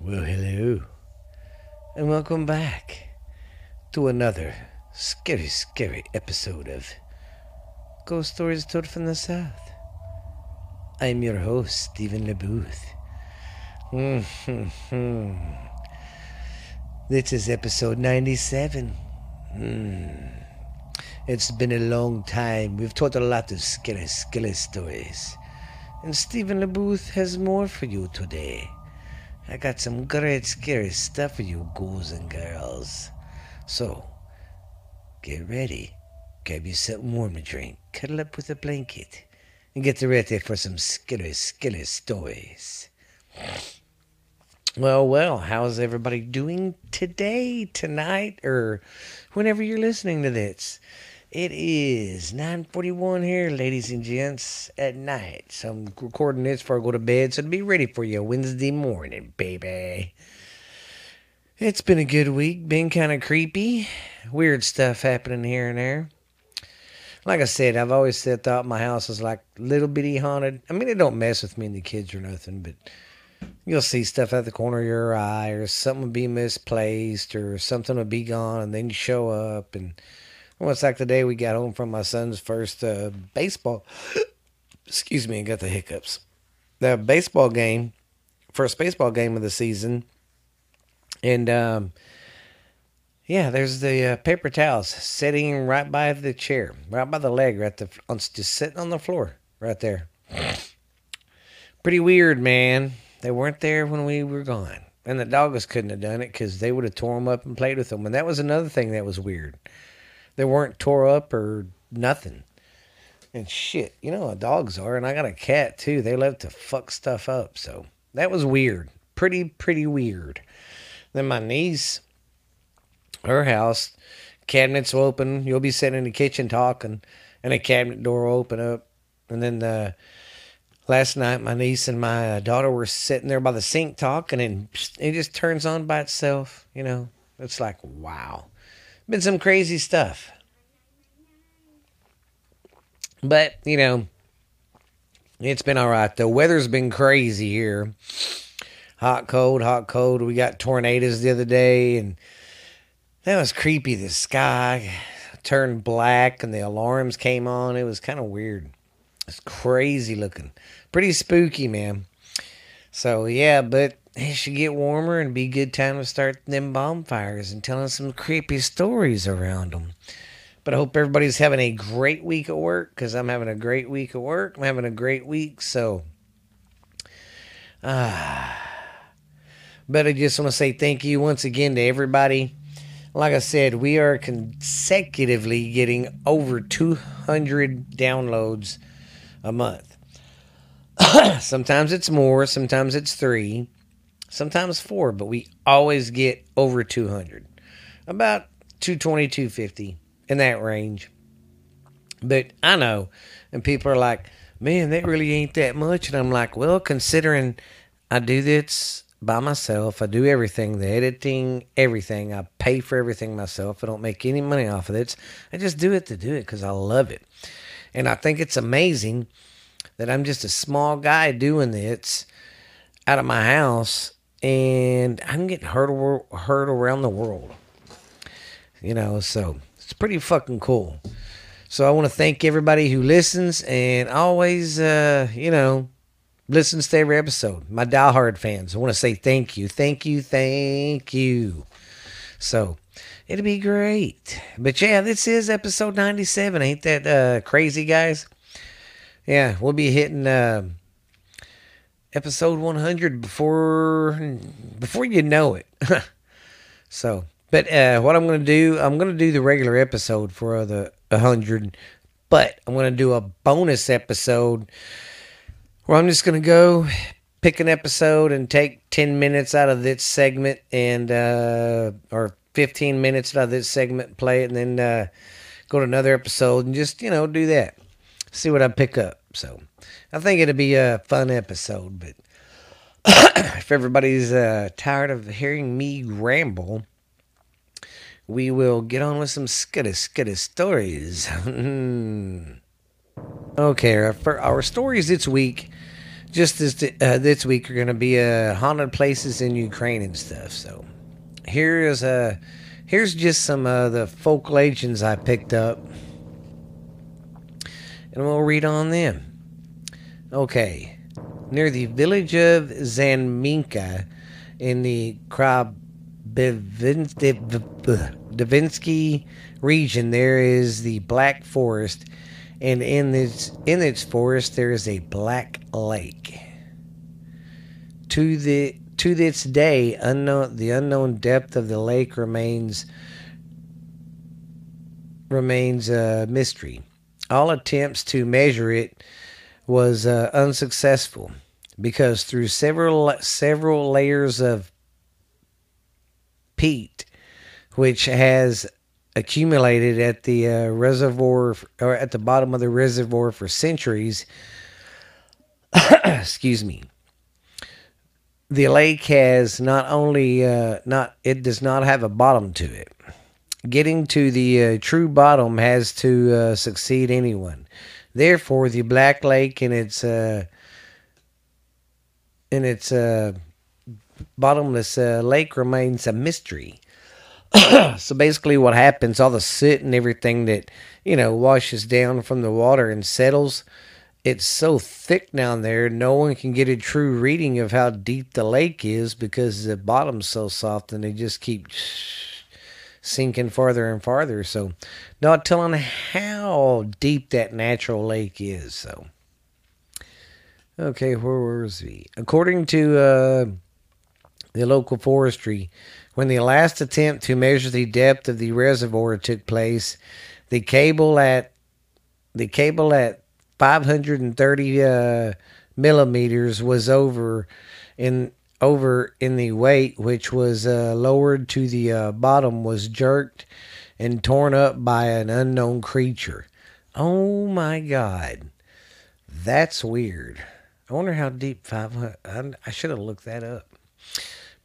Well, hello, and welcome back to another scary, scary episode of Ghost Stories Told from the South. I'm your host, Stephen LeBooth. This is episode 97. Mm. It's been a long time. We've told a lot of scary, scary stories. And Stephen LeBooth has more for you today. I got some great scary stuff for you ghouls and girls. So, get ready. Grab you something warm to drink. Cuddle up with a blanket. And get ready for some scary, scary stories. Well, well, how's everybody doing today, tonight, or whenever you're listening to this? It is 9:41 here, ladies and gents, at night. So I'm recording this before I go to bed, so to be ready for you Wednesday morning, baby. It's been a good week, been kind of creepy, weird stuff happening here and there. Like I said, I've always said thought my house is like little bitty haunted. I mean, it don't mess with me and the kids or nothing, but you'll see stuff out the corner of your eye, or something will be misplaced, or something will be gone, and then you show up and it's like the day we got home from my son's first uh, baseball. Excuse me, I got the hiccups. The baseball game, first baseball game of the season, and um, yeah, there's the uh, paper towels sitting right by the chair, right by the leg, right the on, just sitting on the floor, right there. Pretty weird, man. They weren't there when we were gone, and the doggos couldn't have done it because they would have tore them up and played with them. And that was another thing that was weird they weren't tore up or nothing. And shit, you know how dogs are, and I got a cat too. They love to fuck stuff up, so that was weird. Pretty, pretty weird. Then my niece, her house, cabinets will open. You'll be sitting in the kitchen talking, and a cabinet door will open up. And then the last night, my niece and my daughter were sitting there by the sink talking, and it just turns on by itself. You know, it's like wow been some crazy stuff. But, you know, it's been all right. The weather's been crazy here. Hot, cold, hot, cold. We got tornadoes the other day, and that was creepy. The sky turned black, and the alarms came on. It was kind of weird. It's crazy looking. Pretty spooky, man. So, yeah, but it should get warmer and be good time to start them bonfires and telling some creepy stories around them. But I hope everybody's having a great week at work because I'm having a great week at work. I'm having a great week, so. But I just want to say thank you once again to everybody. Like I said, we are consecutively getting over 200 downloads a month. sometimes it's more, sometimes it's three sometimes four, but we always get over 200. About 220, 250 in that range. But I know, and people are like, man, that really ain't that much. And I'm like, well, considering I do this by myself, I do everything the editing, everything. I pay for everything myself. I don't make any money off of it. I just do it to do it because I love it. And I think it's amazing that I'm just a small guy doing this out of my house and I'm getting heard heard around the world. You know, so pretty fucking cool. So I want to thank everybody who listens and always, uh, you know, listens to every episode. My diehard fans, I want to say thank you, thank you, thank you. So it'll be great. But yeah, this is episode 97. Ain't that uh, crazy, guys? Yeah, we'll be hitting. Uh, episode 100 before before you know it. so, but uh, what I'm going to do, I'm going to do the regular episode for the 100, but I'm going to do a bonus episode where I'm just going to go pick an episode and take 10 minutes out of this segment and uh, or 15 minutes out of this segment, play it, and then uh, go to another episode and just you know do that. See what I pick up. So I think it'll be a fun episode. But if everybody's uh, tired of hearing me ramble, we will get on with some skitty skitty stories. okay, for our stories this week just this uh, this week are going to be uh, haunted places in Ukraine and stuff. So here is a here's just some of the folk legends I picked up, and we'll read on them. Okay, near the village of Zanminka in the Krabevinsky region, there is the Black Forest and in its in its forest there is a black lake. To the to this day, unknown the unknown depth of the lake remains remains a mystery. All attempts to measure it was uh, unsuccessful because through several several layers of peat, which has accumulated at the uh, reservoir or at the bottom of the reservoir for centuries. Excuse me. The lake has not only uh, not it does not have a bottom to it. Getting to the uh, true bottom has to uh, succeed anyone. Therefore, the Black Lake and its uh, in its uh, bottomless lake remains a mystery so basically, what happens, all the soot and everything that, you know, washes down from the water and settles, it's so thick down there, no one can get a true reading of how deep the lake is because the bottom's so soft and they just keep sinking farther and farther. So, not telling how deep that natural lake is. So, okay, where was we? According to uh, the local forestry, when the last attempt to measure the depth of the reservoir took place, the cable at the cable at 530 uh, millimeters was over in over in the weight, which was uh, lowered to the uh, bottom, was jerked and torn up by an unknown creature. Oh my God, that's weird. I wonder how deep 500. I, I should have looked that up.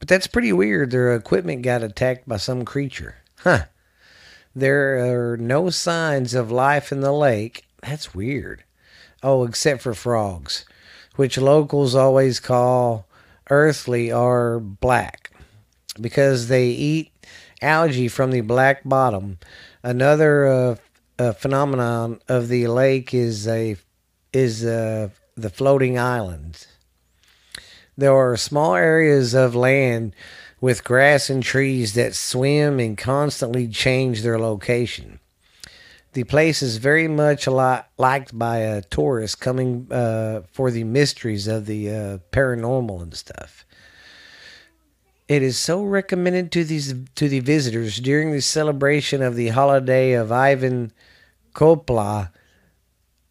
But that's pretty weird. Their equipment got attacked by some creature. Huh. There are no signs of life in the lake. That's weird. Oh, except for frogs, which locals always call earthly or black because they eat algae from the black bottom. Another uh, phenomenon of the lake is a is uh, the floating islands. There are small areas of land with grass and trees that swim and constantly change their location. The place is very much a lot liked by uh, tourists coming uh, for the mysteries of the uh, paranormal and stuff. It is so recommended to these to the visitors during the celebration of the holiday of Ivan Kopla,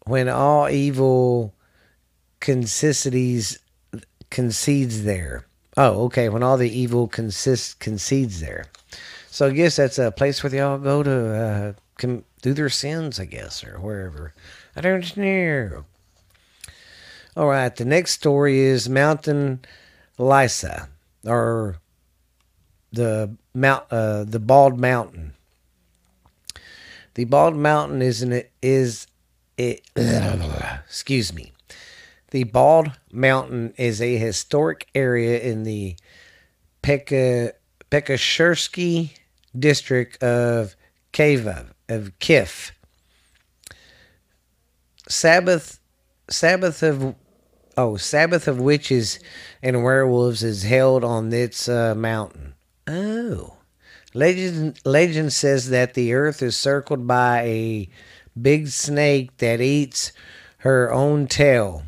when all evil consistencies concedes there. Oh, okay. When all the evil consists concedes there. So I guess that's a place where they all go to uh, com- do their sins, I guess, or wherever. I don't know. All right. The next story is Mountain Lysa, or the mount, uh, the Bald Mountain. The Bald Mountain is an is it. excuse me. The Bald Mountain is a historic area in the Peka, district of Kiev, of Kif. Sabbath Sabbath of oh Sabbath of witches and werewolves is held on this uh, mountain. Oh, legend legend says that the earth is circled by a big snake that eats her own tail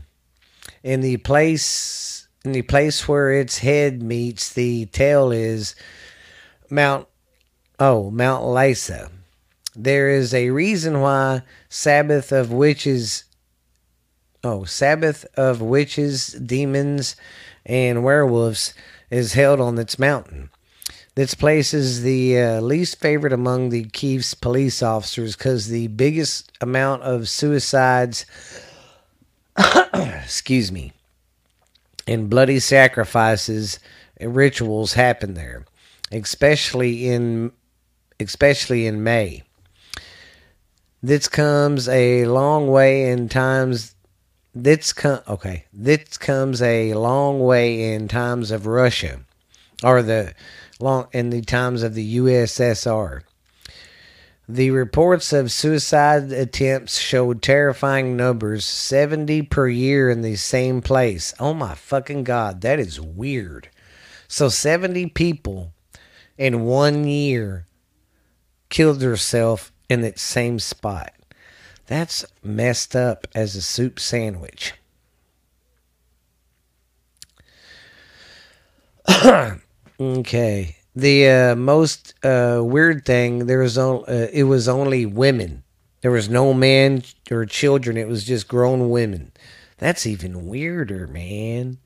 in the place in the place where its head meets the tail is Mount oh Mount Lysa. There is a reason why Sabbath of witches oh Sabbath of witches, demons, and werewolves is held on its mountain. This place is the uh, least favorite among the Kiev's police officers because the biggest amount of suicides excuse me, and bloody sacrifices and rituals happen there, especially in especially in May. This comes a long way in times this com- okay. This comes a long way in times of Russia, or the long in the times of the USSR. The reports of suicide attempts showed terrifying numbers 70 per year in the same place. Oh my fucking god, that is weird. So 70 people in one year killed themselves in that same spot. That's messed up as a soup sandwich. okay. The uh, most uh, weird thing there was on, uh, it was only women. There was no men or children. It was just grown women. That's even weirder, man.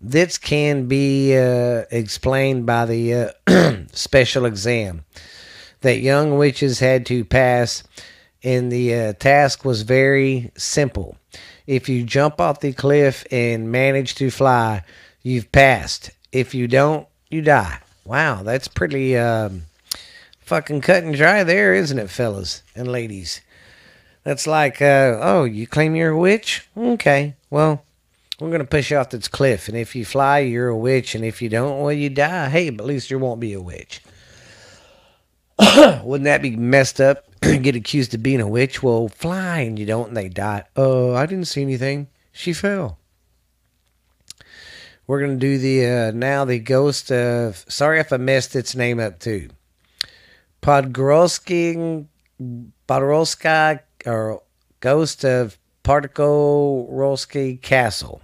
This can be uh, explained by the uh, special exam that young witches had to pass, and the uh, task was very simple. If you jump off the cliff and manage to fly, you've passed. If you don't, you die. Wow, that's pretty um, fucking cut and dry there, isn't it, fellas and ladies? That's like, uh, oh, you claim you're a witch? Okay, well, we're going to push you off this cliff, and if you fly, you're a witch, and if you don't, well, you die. Hey, but at least you won't be a witch. Wouldn't that be messed up? Get accused of being a witch? Well, fly, and you don't, and they die. Oh, I didn't see anything. She fell. We're going to do the uh, now the ghost of. Sorry if I messed its name up too. Podgorski, Podgorska, or Ghost of Podgorski Castle.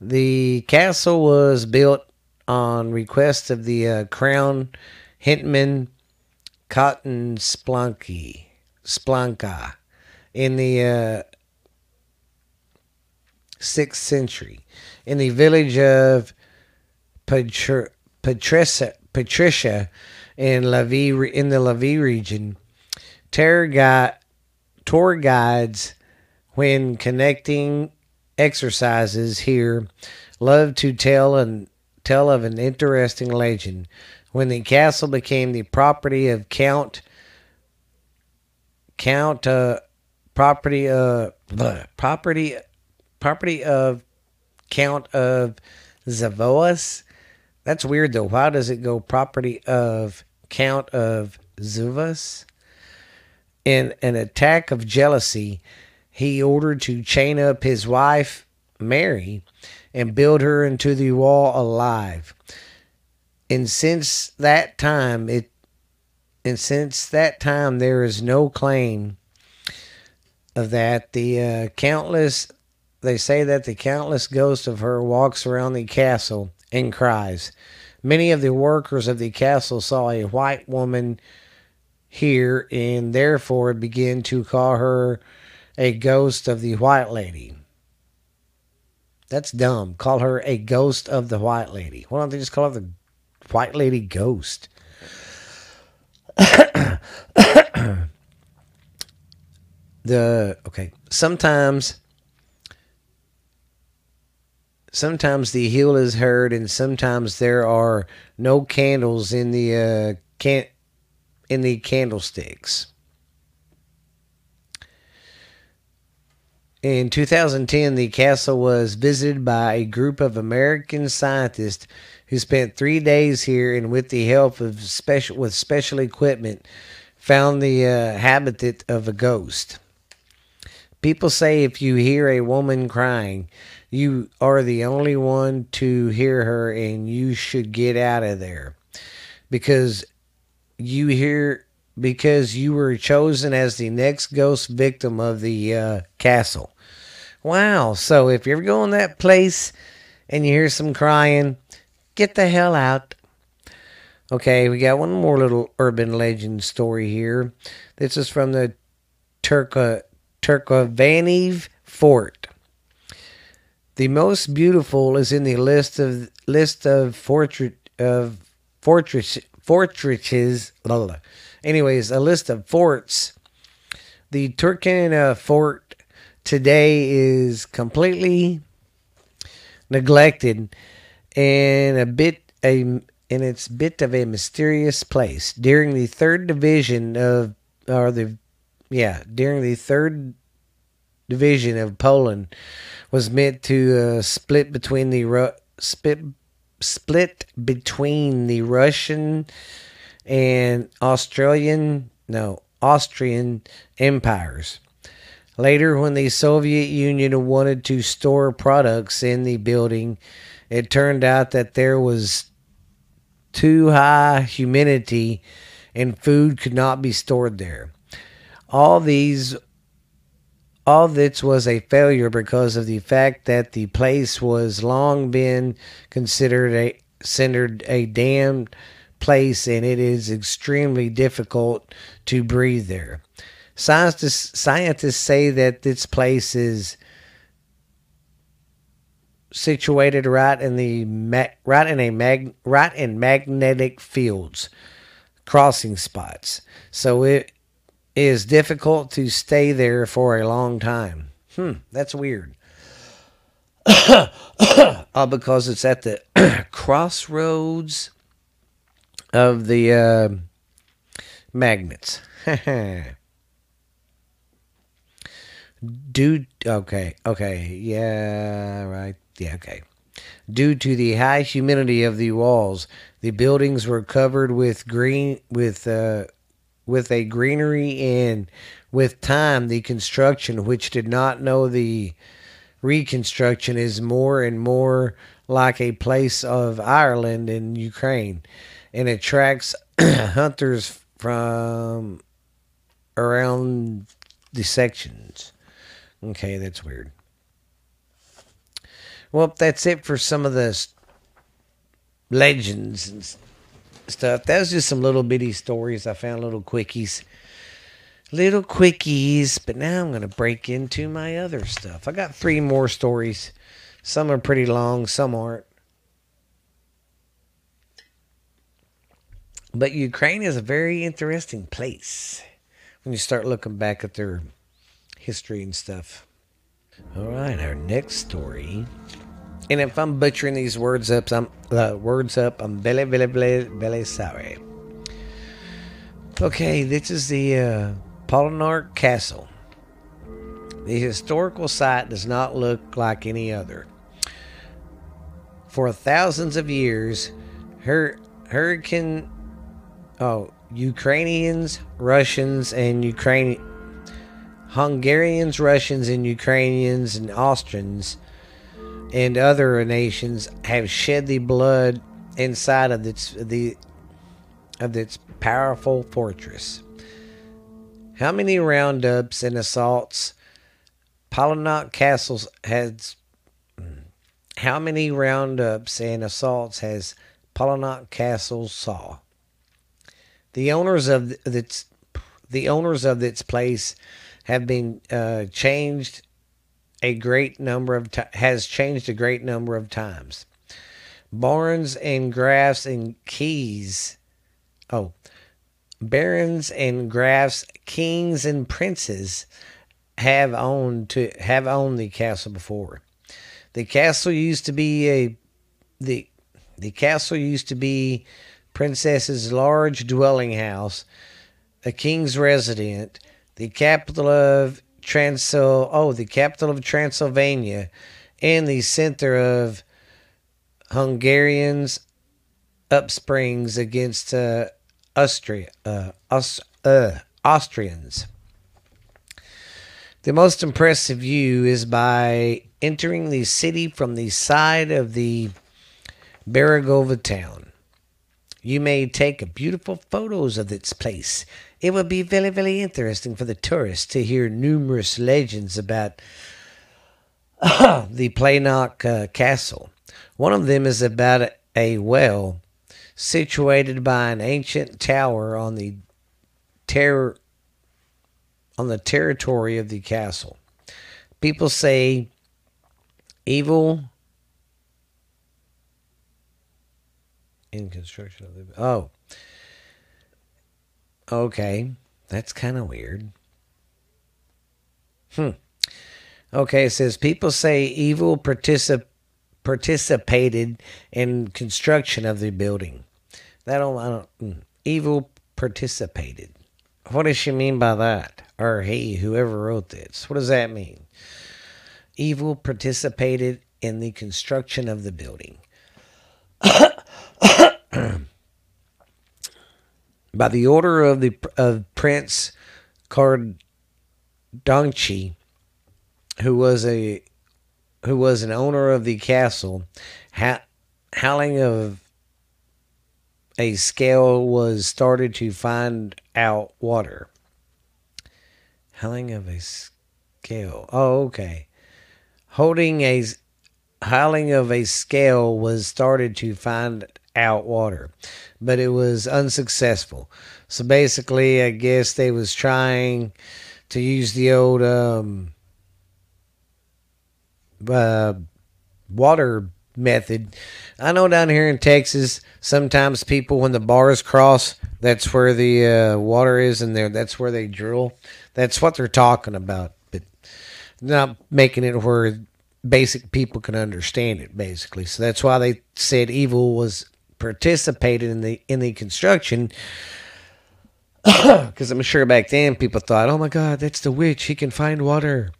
The castle was built on request of the uh, Crown Hintman Cotton Splunky Splanka in the uh, sixth century in the village of Patri- Patricia, Patricia in Lavi in the Lavi region. Terror guide, tour guides, when connecting exercises here, love to tell and tell of an interesting legend. When the castle became the property of Count Count uh, property uh property property of Count of Zavoas. That's weird though. Why does it go property of Count of Zuvas? In an attack of jealousy, he ordered to chain up his wife, Mary, and build her into the wall alive. And since that time, it and since that time there is no claim of that. The uh, countless they say that the countless ghost of her walks around the castle and cries. Many of the workers of the castle saw a white woman here and therefore began to call her a ghost of the white lady. That's dumb. Call her a ghost of the white lady. Why don't they just call her the white lady ghost? the okay. Sometimes sometimes the heel is heard, and sometimes there are no candles in the uh, can in the candlesticks. In 2010, the castle was visited by a group of American scientists who spent three days here, and with the help of special with special equipment, found the uh, habitat of a ghost. People say if you hear a woman crying, you are the only one to hear her, and you should get out of there because you hear because you were chosen as the next ghost victim of the uh, castle. Wow! So if you ever go in that place and you hear some crying, get the hell out. Okay, we got one more little urban legend story here. This is from the Turka Turkovanev Fort. The most beautiful is in the list of list of fortress of fortress fortresses. Blah, blah. Anyways, a list of forts. The Turkana fort today is completely neglected and a bit a and it's bit of a mysterious place. During the third division of or the yeah, during the third division of Poland was meant to uh, split between the Ru- split split between the Russian and Australian no Austrian empires. Later, when the Soviet Union wanted to store products in the building, it turned out that there was too high humidity and food could not be stored there. All these all this was a failure because of the fact that the place was long been considered a considered a damned place and it is extremely difficult to breathe there. Scientists, scientists say that this place is situated right in the right in a mag, right in magnetic fields crossing spots. So it is difficult to stay there for a long time. Hmm, that's weird. All because it's at the crossroads of the uh, magnets. Due, okay, okay, yeah, right, yeah, okay. Due to the high humidity of the walls, the buildings were covered with green, with uh, with a greenery, and with time, the construction, which did not know the reconstruction, is more and more like a place of Ireland and Ukraine, and attracts hunters from around the sections. Okay, that's weird. Well, that's it for some of the legends and stuff. Stuff that was just some little bitty stories. I found little quickies. Little quickies. But now I'm going to break into my other stuff. I got three more stories. Some are pretty long, some aren't. But Ukraine is a very interesting place when you start looking back at their history and stuff. All right, our next story. And if I'm butchering these words up, I'm uh, words up. I'm very, very, very, very sorry. Okay, this is the uh, Polyark Castle. The historical site does not look like any other. For thousands of years, her hurricane, oh, Ukrainians, Russians, and Ukrainian Hungarians, Russians, and Ukrainians and Austrians and other nations have shed the blood inside of its the of its powerful fortress. How many roundups and assaults Polyark Castles has how many roundups and assaults has Polyark Castle saw? The owners of its the owners of its place have been uh, changed a great number of t- has changed a great number of times. Barons and grafs and keys. Oh, barons and grafs, kings and princes have owned to have owned the castle before. The castle used to be a the the castle used to be princess's large dwelling house, a king's residence, the capital of Transil, oh, the capital of Transylvania, and the center of Hungarians' upsprings against uh, Austria, uh, Aus, uh, Austrians. The most impressive view is by entering the city from the side of the Baragova town. You may take beautiful photos of its place it would be very, very interesting for the tourists to hear numerous legends about the Polyark uh, Castle. One of them is about a well situated by an ancient tower on the ter- on the territory of the castle. People say evil in construction of the oh Okay, that's kind of weird. Hmm. Okay, it says people say evil particip- participated in construction of the building. That don't, I don't. Hmm. Evil participated. What does she mean by that? Or he, whoever wrote this. What does that mean? evil participated in the construction of the building. By the order of the of Prince Cardonchi, who was a who was an owner of the castle, howling of a scale was started to find out water. Howling of a scale. Oh, okay. Holding a howling of a scale was started to find out water, but it was unsuccessful. So basically, I guess they was trying to use the old um, uh, water method. I know down here in Texas, sometimes people when the bars cross, that's where the uh, water is, and there that's where they drill. That's what they're talking about, but not making it where basic people can understand it. Basically, so that's why they said evil was participated in the in the construction. Because I'm sure back then people thought, "Oh my God, that's the witch. He can find water."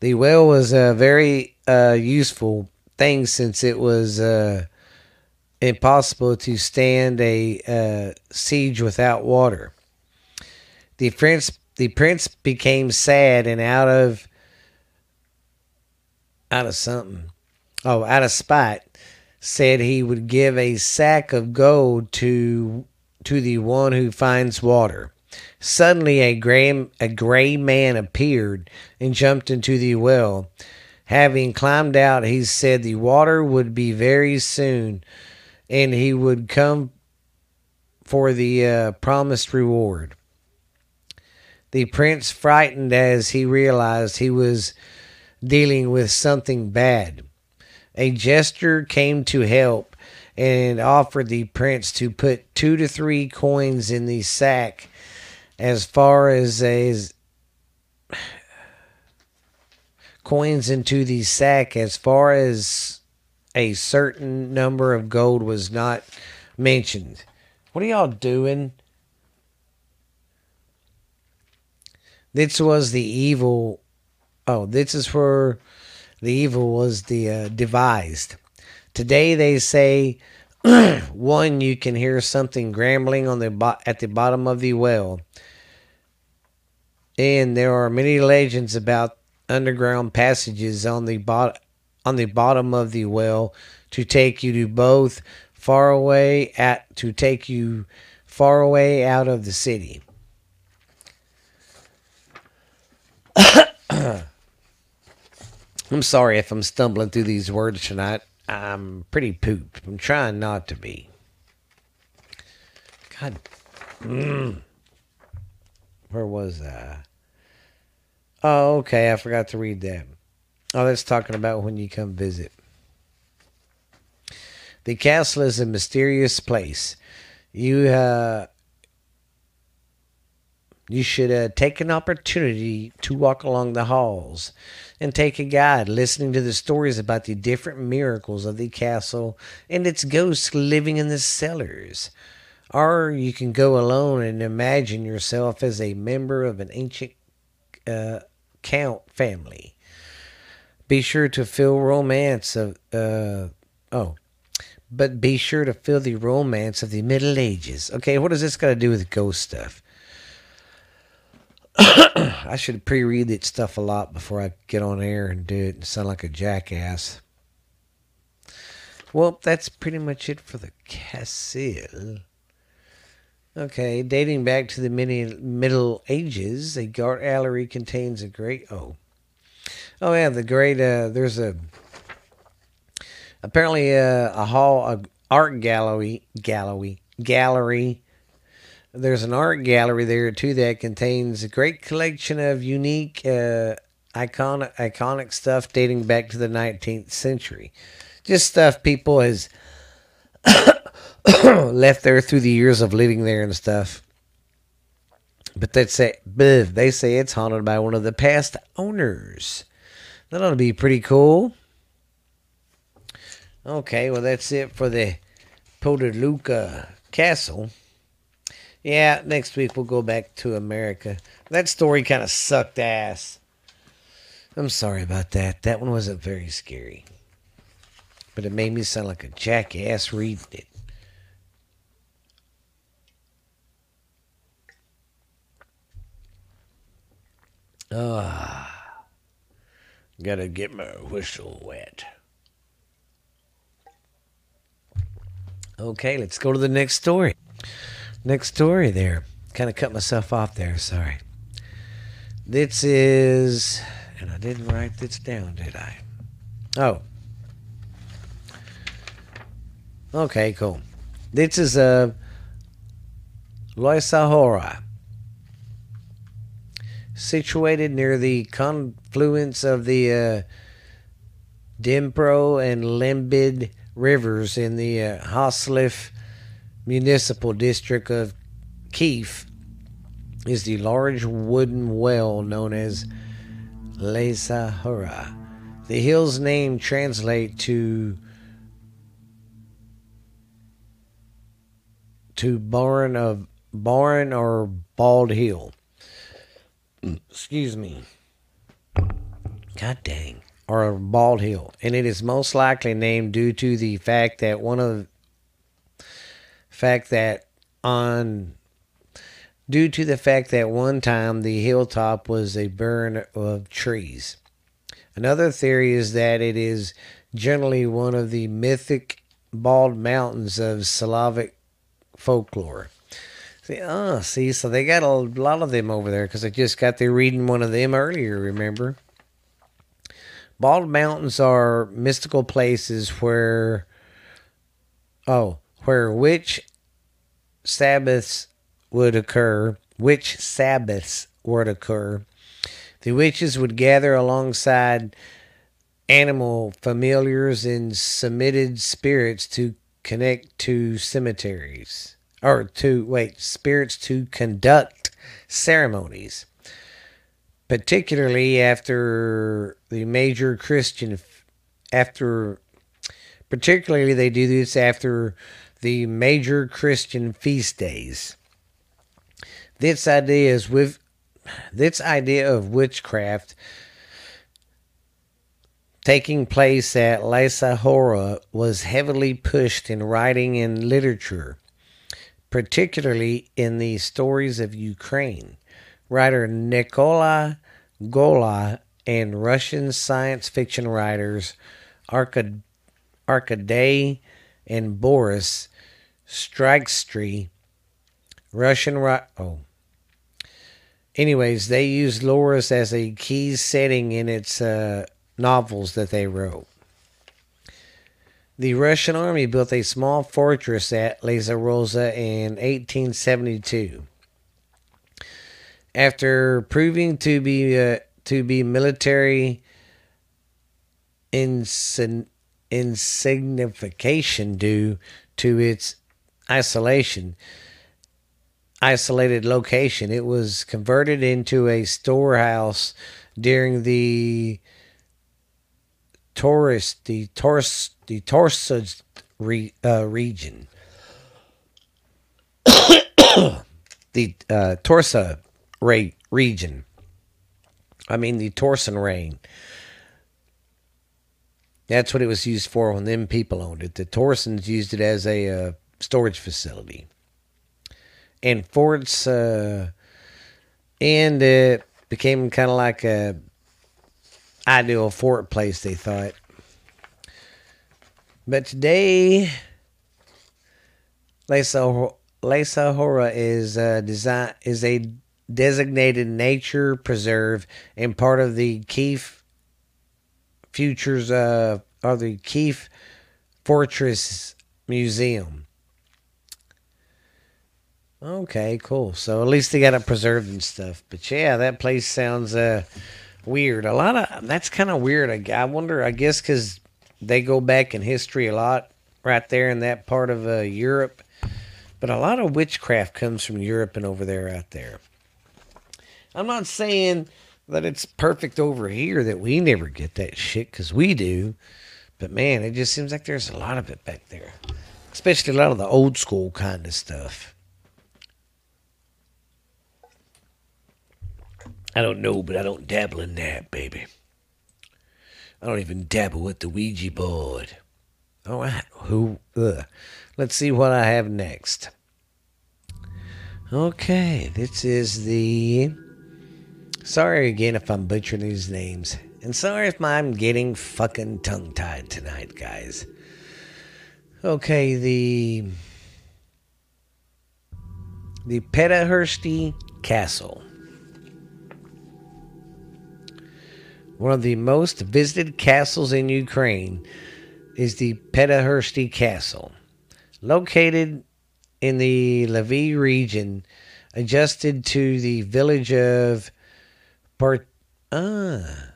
The well was a very uh, useful thing since it was uh, impossible to stand a uh, siege without water. The prince, the prince became sad and out of out of something. Oh, out of spite, said he would give a sack of gold to to the one who finds water. Suddenly, a gray, a gray man appeared and jumped into the well. Having climbed out, he said the water would be very soon, and he would come for the uh, promised reward. The prince frightened as he realized he was dealing with something bad. A jester came to help and offered the prince to put two to three coins in the sack as far as as coins into the sack as far as a certain number of gold was not mentioned. What are y'all doing? This was the evil. Oh, this is where the evil was the uh, devised. Today they say one you can hear something grambling on the bo- at the bottom of the well and there are many legends about underground passages on the bot- on the bottom of the well to take you to both far away at to take you far away out of the city. I'm sorry if I'm stumbling through these words tonight. I'm pretty pooped. I'm trying not to be. God. Mm. Where was I? Oh, okay. I forgot to read that. Oh, that's talking about when you come visit. The castle is a mysterious place. You uh, you should uh, take an opportunity to walk along the halls and take a guide, listening to the stories about the different miracles of the castle and its ghosts living in the cellars. Or you can go alone and imagine yourself as a member of an ancient uh, count family. Be sure to feel romance of uh oh, but be sure to feel the romance of the Middle Ages. Okay, what does this got to do with ghost stuff? I should pre-read that stuff a lot before I get on air and do it and sound like a jackass. Well, that's pretty much it for the castle. Okay, dating back to the many Middle Ages, a art gallery contains a great oh, oh yeah, the great uh, there's a apparently uh, a hall a art gallery gallery gallery. There's an art gallery there too that contains a great collection of unique uh, iconic iconic stuff dating back to the 19th century. Just stuff people has left there through the years of living there and stuff. But they say, they say it's haunted by one of the past owners. That ought to be pretty cool. Okay, well, that's it for the Podaluca Castle. Yeah, next week we'll go back to America. That story kind of sucked ass. I'm sorry about that. That one wasn't very scary. But it made me sound like a jackass reading it. Ah. Gotta get my whistle wet. Okay, let's go to the next story. Next story there. Kind of cut myself off there, sorry. This is, and I didn't write this down, did I? Oh. Okay, cool. This is a uh, Loisahora, situated near the confluence of the uh, and Limbid rivers in the uh, Hasliff municipal district of Kiev is the large wooden well known as Lesahura. The hill's name translates to to barn of barn or bald hill. Excuse me. God dang or Bald Hill, and it is most likely named due to the fact that one of fact that on due to the fact that one time the hilltop was a burn of trees. Another theory is that it is generally one of the mythic bald mountains of Slavic folklore. See, oh, see, so they got a lot of them over there because I just got there reading one of them earlier, remember? Bald mountains are mystical places where, oh, where witch Sabbaths would occur, which Sabbaths would occur. The witches would gather alongside animal familiars and submitted spirits to connect to cemeteries or to wait spirits to conduct ceremonies particularly after the major Christian, after, particularly they do this after the major Christian feast days. This idea is with this idea of witchcraft taking place at Hora was heavily pushed in writing and literature, particularly in the stories of Ukraine. Writer Nikola Gola and Russian science fiction writers Arkad- Arkady and Boris Strykstry, Russian ri- oh. Anyways, they used Loris as a key setting in its uh, novels that they wrote. The Russian army built a small fortress at Rosa in 1872 after proving to be uh, to be military insign- insignification due to its isolation isolated location it was converted into a storehouse during the tourist the Taurus the Taurus re, uh, region the uh, Torsa Ray region. I mean the Torsen Rain. That's what it was used for when them people owned it. The Torsens used it as a uh, storage facility. And forts, uh, and it became kind of like a ideal fort place, they thought. But today, Lesa, Hora is uh, design is a designated nature preserve and part of the Keefe Futures uh, or the Keefe Fortress Museum. Okay, cool. So at least they got it preserved and stuff. But yeah, that place sounds uh, weird. A lot of that's kind of weird. I, I wonder. I guess because they go back in history a lot, right there in that part of uh, Europe. But a lot of witchcraft comes from Europe and over there out there. I'm not saying that it's perfect over here that we never get that shit because we do. But man, it just seems like there's a lot of it back there, especially a lot of the old school kind of stuff. I don't know, but I don't dabble in that, baby. I don't even dabble with the Ouija board. Oh, All right, who? Ugh. Let's see what I have next. Okay, this is the. Sorry again if I'm butchering these names. And sorry if I'm getting fucking tongue tied tonight, guys. Okay, the. The Pedahursty Castle. One of the most visited castles in Ukraine is the Pedahursty Castle. Located in the Lviv region, adjusted to the village of Part ah,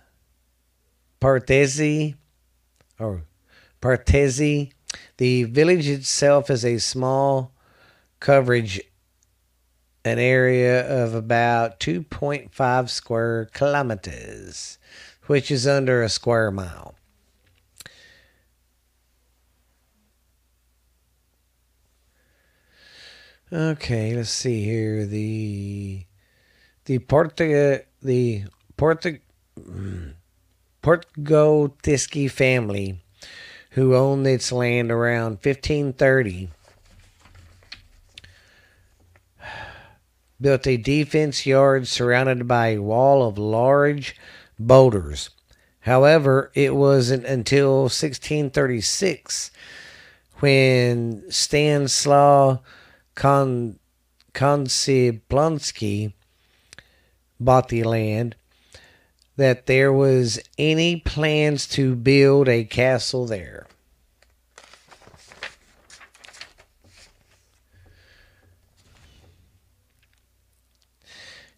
or Partezi. The village itself is a small coverage an area of about 2.5 square kilometers, which is under a square mile. Okay, let's see here. The the Porta the Porta Portgotiski family, who owned its land around 1530, built a defense yard surrounded by a wall of large boulders. However, it wasn't until 1636 when Stanislaw Kon Konsiplonsky bought the land that there was any plans to build a castle there.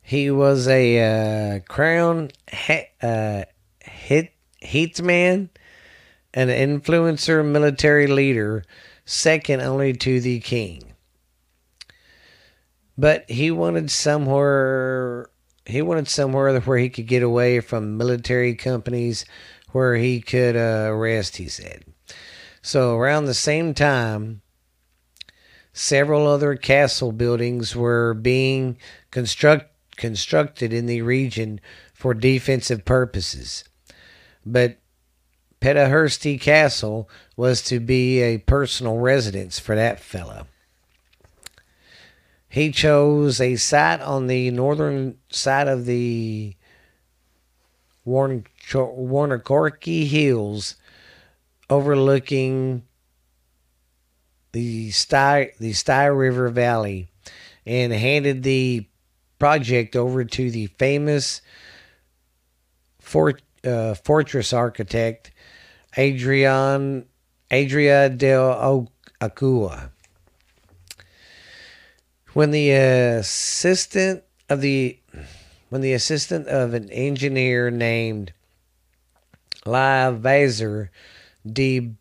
He was a uh, crown he- uh, hit hitman, an influencer, military leader, second only to the king. But he wanted somewhere he wanted somewhere where he could get away from military companies where he could uh, rest, he said. So, around the same time, several other castle buildings were being construct, constructed in the region for defensive purposes. But Pedahursty Castle was to be a personal residence for that fellow. He chose a site on the northern side of the Warnakorki Hills, overlooking the Sty, the Sty River Valley, and handed the project over to the famous fort, uh, fortress architect Adrian Adria del Acua when the assistant of the when the assistant of an engineer named Live Vaser de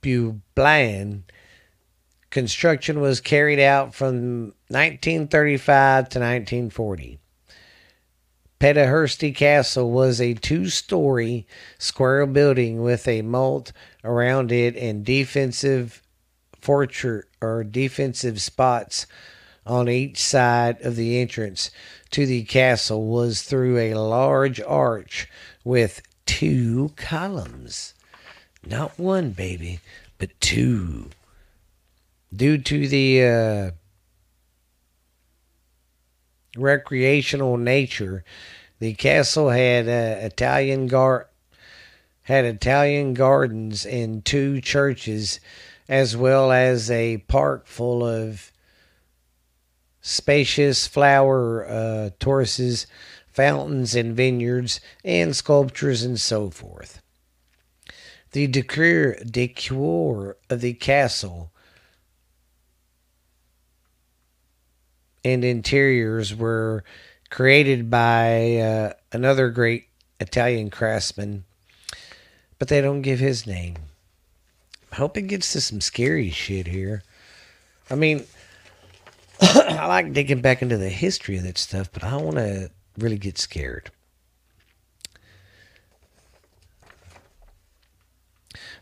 Bublan construction was carried out from 1935 to 1940. Pedahursty Castle was a two story square building with a moat around it and defensive fortress or defensive spots on each side of the entrance to the castle was through a large arch with two columns. Not one, baby, but two. Due to the uh, recreational nature, the castle had uh, Italian gar- had Italian gardens and two churches, as well as a park full of spacious flower uh, terraces, fountains and vineyards, and sculptures and so forth. The decor, decor of the castle and interiors were created by uh, another great Italian craftsman, but they don't give his name. I hope it gets to some scary shit here. I mean, I like digging back into the history of that stuff, but I want to really get scared.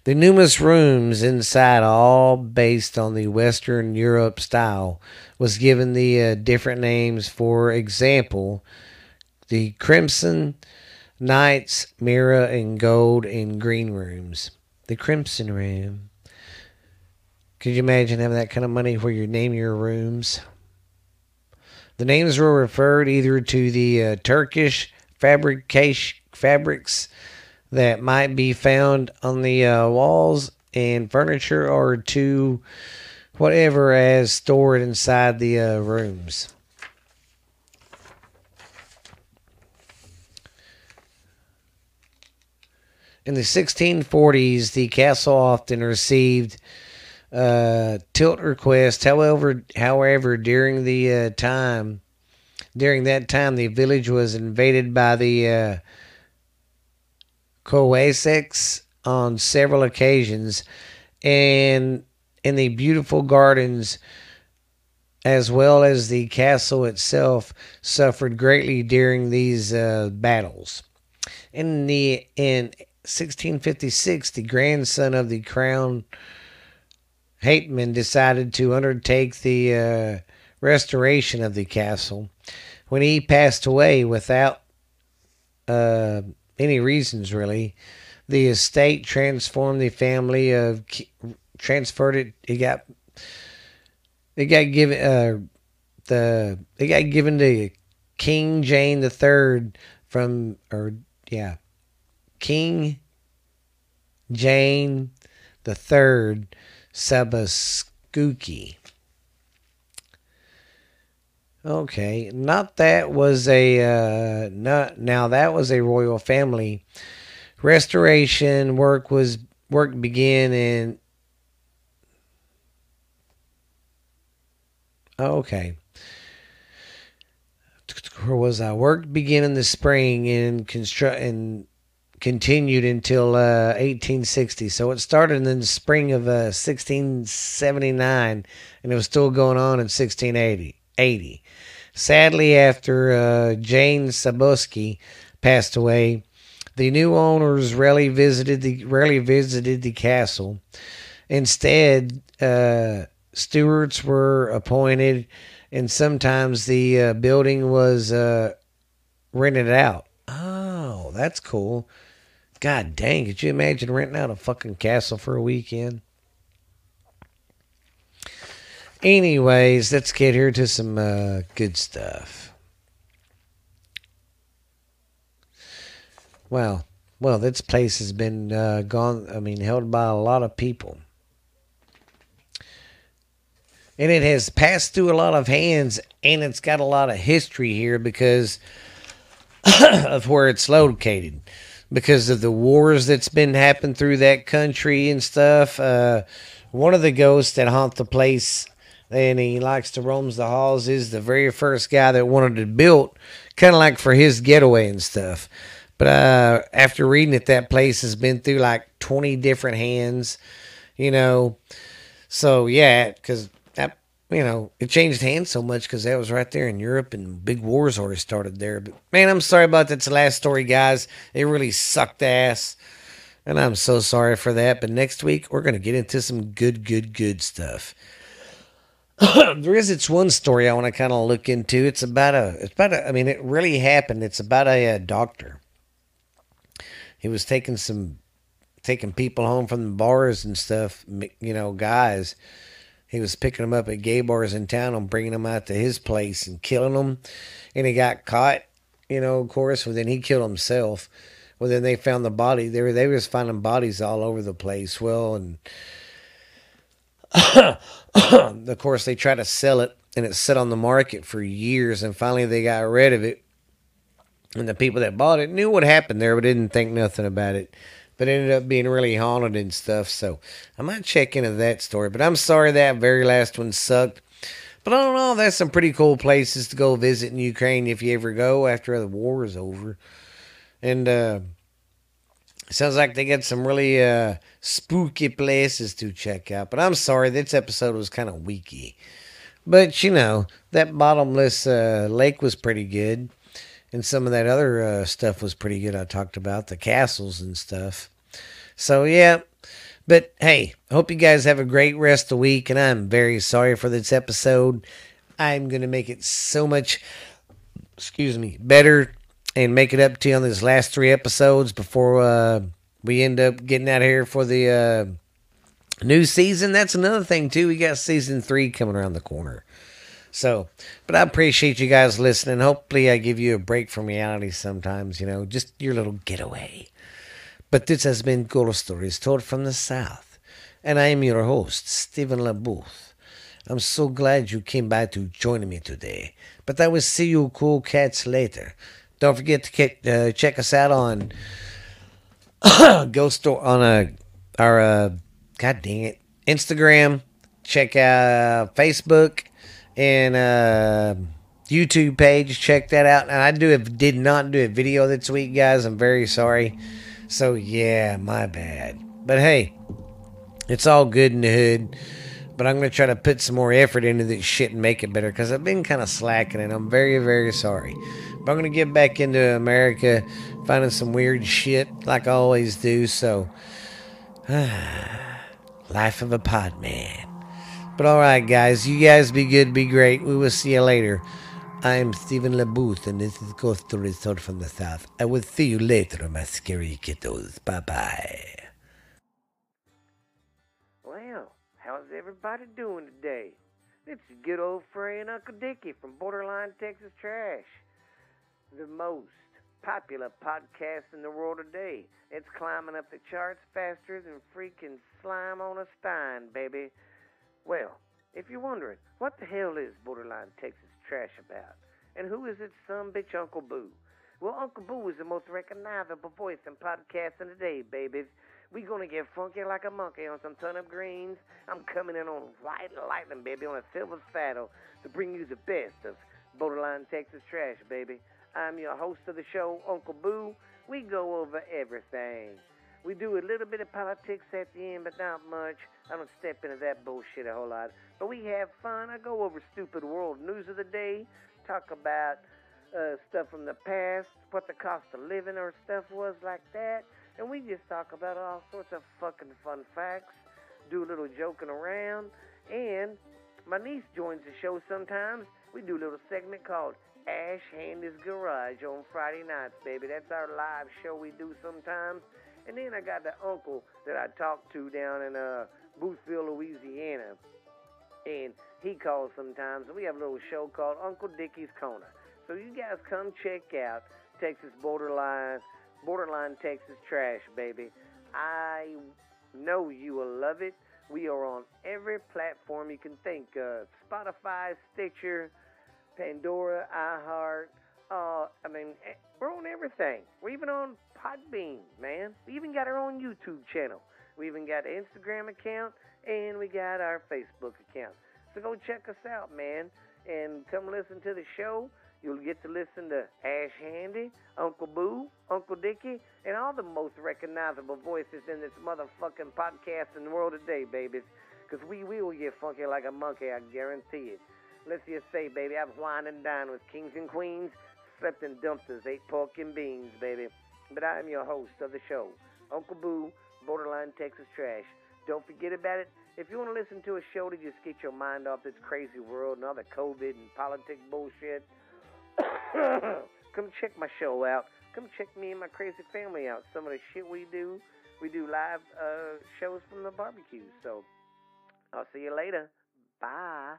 The numerous rooms inside, all based on the Western Europe style, was given the uh, different names. For example, the Crimson knights, mirror, and gold and green rooms. The Crimson Room. Could you imagine having that kind of money where you name your rooms? The names were referred either to the uh, Turkish fabrication fabrics that might be found on the uh, walls and furniture, or to whatever as stored inside the uh, rooms. In the 1640s, the castle often received uh, tilt requests. However, however, during the uh, time, during that time, the village was invaded by the uh, on several occasions, and in the beautiful gardens, as well as the castle itself, suffered greatly during these uh, battles. In the in 1656, the grandson of the crown Hateman decided to undertake the uh, restoration of the castle. When he passed away without uh, any reasons, really, the estate transformed the family of transferred it. It got it got given uh, the it got given to King Jane the Third from or yeah King Jane the Third Sobieski. Okay, not that was a uh, not now that was a royal family. Restoration work was work began in. Okay. Where was I? Work began in the spring and construct and continued until uh, 1860. So it started in the spring of uh, 1679, and it was still going on in 1680. 80. Sadly, after uh, Jane Sobieski passed away, the new owners rarely visited the rarely visited the castle. Instead, uh, stewards were appointed, and sometimes the uh, building was uh, rented out. Oh, that's cool. God dang, could you imagine renting out a fucking castle for a weekend? Anyways, let's get here to some uh, good stuff. Well, well, this place has been uh, gone. I mean, held by a lot of people, and it has passed through a lot of hands, and it's got a lot of history here because of where it's located because of the wars that's been happening through that country and stuff. Uh, one of the ghosts that haunt the place and he likes to roams the halls is the very first guy that wanted it built, kind of like for his getaway and stuff. But uh, after reading it, that place has been through like 20 different hands, you know. So, yeah, because that you know, it changed hands so much because that was right there in Europe and big wars already started there. But man, I'm sorry about that's the last story, guys. It really sucked ass. And I'm so sorry for that. But next week, we're going to get into some good, good, good stuff. there is it's one story I want to kind of look into. It's about a, it's about a, I mean, it really happened. It's about a, a doctor. He was taking some, taking people home from the bars and stuff, you know, guys he was picking them up at gay bars in town and bringing them out to his place and killing them. And he got caught, you know, of course. Well, then he killed himself. Well, then they found the body. They were they was finding bodies all over the place. Well, and of course they tried to sell it, and it sat on the market for years. And finally they got rid of it. And the people that bought it knew what happened there, but didn't think nothing about it but ended up being really haunted and stuff. So I might check into that story. But I'm sorry that very last one sucked. But I don't know. That's some pretty cool places to go visit in Ukraine if you ever go after the war is over. And uh, sounds like they got some really uh, spooky places to check out. But I'm sorry, this episode was kind of weaky. But you know, that bottomless uh, lake was pretty good. And some of that other uh, stuff was pretty good. I talked about the castles and stuff. So, yeah. But hey, hope you guys have a great rest of the week. And I'm very sorry for this episode. I'm to make it so much, excuse me, better and make it up to you on these last three episodes before uh, we end up getting out here for the uh, new season. That's another thing too. We got season three coming around the corner. So, but I appreciate you guys listening. Hopefully, I give you a break from reality sometimes. You know, just your little getaway. But this has been Ghost Stories told from the South, and I am your host, Stephen LaBooth. I'm so glad you came by to join me today. But I will see you cool cats later. Don't forget to uh, check us out on Ghost Store on uh, our uh, God dang it Instagram. Check out Facebook and uh, YouTube page. Check that out. And I do did not do a video this week, guys. I'm very sorry. So yeah, my bad. But hey, it's all good in the hood but I'm going to try to put some more effort into this shit and make it better because I've been kind of slacking and I'm very, very sorry. But I'm going to get back into America, finding some weird shit like I always do. So, life of a pod man. But all right, guys, you guys be good, be great. We will see you later. I'm Stephen LeBooth, and this is Ghost Stories Told from the South. I will see you later, my scary kiddos. Bye bye. Everybody doing today? It's good old friend Uncle Dickie from Borderline Texas Trash. The most popular podcast in the world today. It's climbing up the charts faster than freaking slime on a spine, baby. Well, if you're wondering, what the hell is Borderline Texas Trash about? And who is its some bitch Uncle Boo? Well, Uncle Boo is the most recognizable voice in podcasting today, babies. We gonna get funky like a monkey on some turnip greens. I'm coming in on white lightning, baby, on a silver saddle to bring you the best of borderline Texas trash, baby. I'm your host of the show, Uncle Boo. We go over everything. We do a little bit of politics at the end, but not much. I don't step into that bullshit a whole lot. But we have fun. I go over stupid world news of the day, talk about uh, stuff from the past, what the cost of living or stuff was like that and we just talk about all sorts of fucking fun facts, do a little joking around, and my niece joins the show sometimes. We do a little segment called Ash Handy's Garage on Friday nights, baby. That's our live show we do sometimes. And then I got the uncle that I talk to down in uh, Boothville, Louisiana. And he calls sometimes. And We have a little show called Uncle Dickie's Corner. So you guys come check out Texas Borderline Borderline Texas Trash, baby. I know you will love it. We are on every platform you can think of Spotify, Stitcher, Pandora, iHeart. Uh, I mean, eh, we're on everything. We're even on Podbean, man. We even got our own YouTube channel. We even got an Instagram account, and we got our Facebook account. So go check us out, man, and come listen to the show. You'll get to listen to Ash Handy, Uncle Boo, Uncle Dickie, and all the most recognizable voices in this motherfucking podcast in the world today, babies. Because we will get funky like a monkey, I guarantee it. Let's just say, baby, I've wined and dined with kings and queens, slept in dumpsters, ate pork and beans, baby. But I am your host of the show, Uncle Boo, Borderline Texas Trash. Don't forget about it. If you want to listen to a show to just get your mind off this crazy world and all the COVID and politics bullshit, Come check my show out. Come check me and my crazy family out. Some of the shit we do. We do live uh, shows from the barbecue. So I'll see you later. Bye.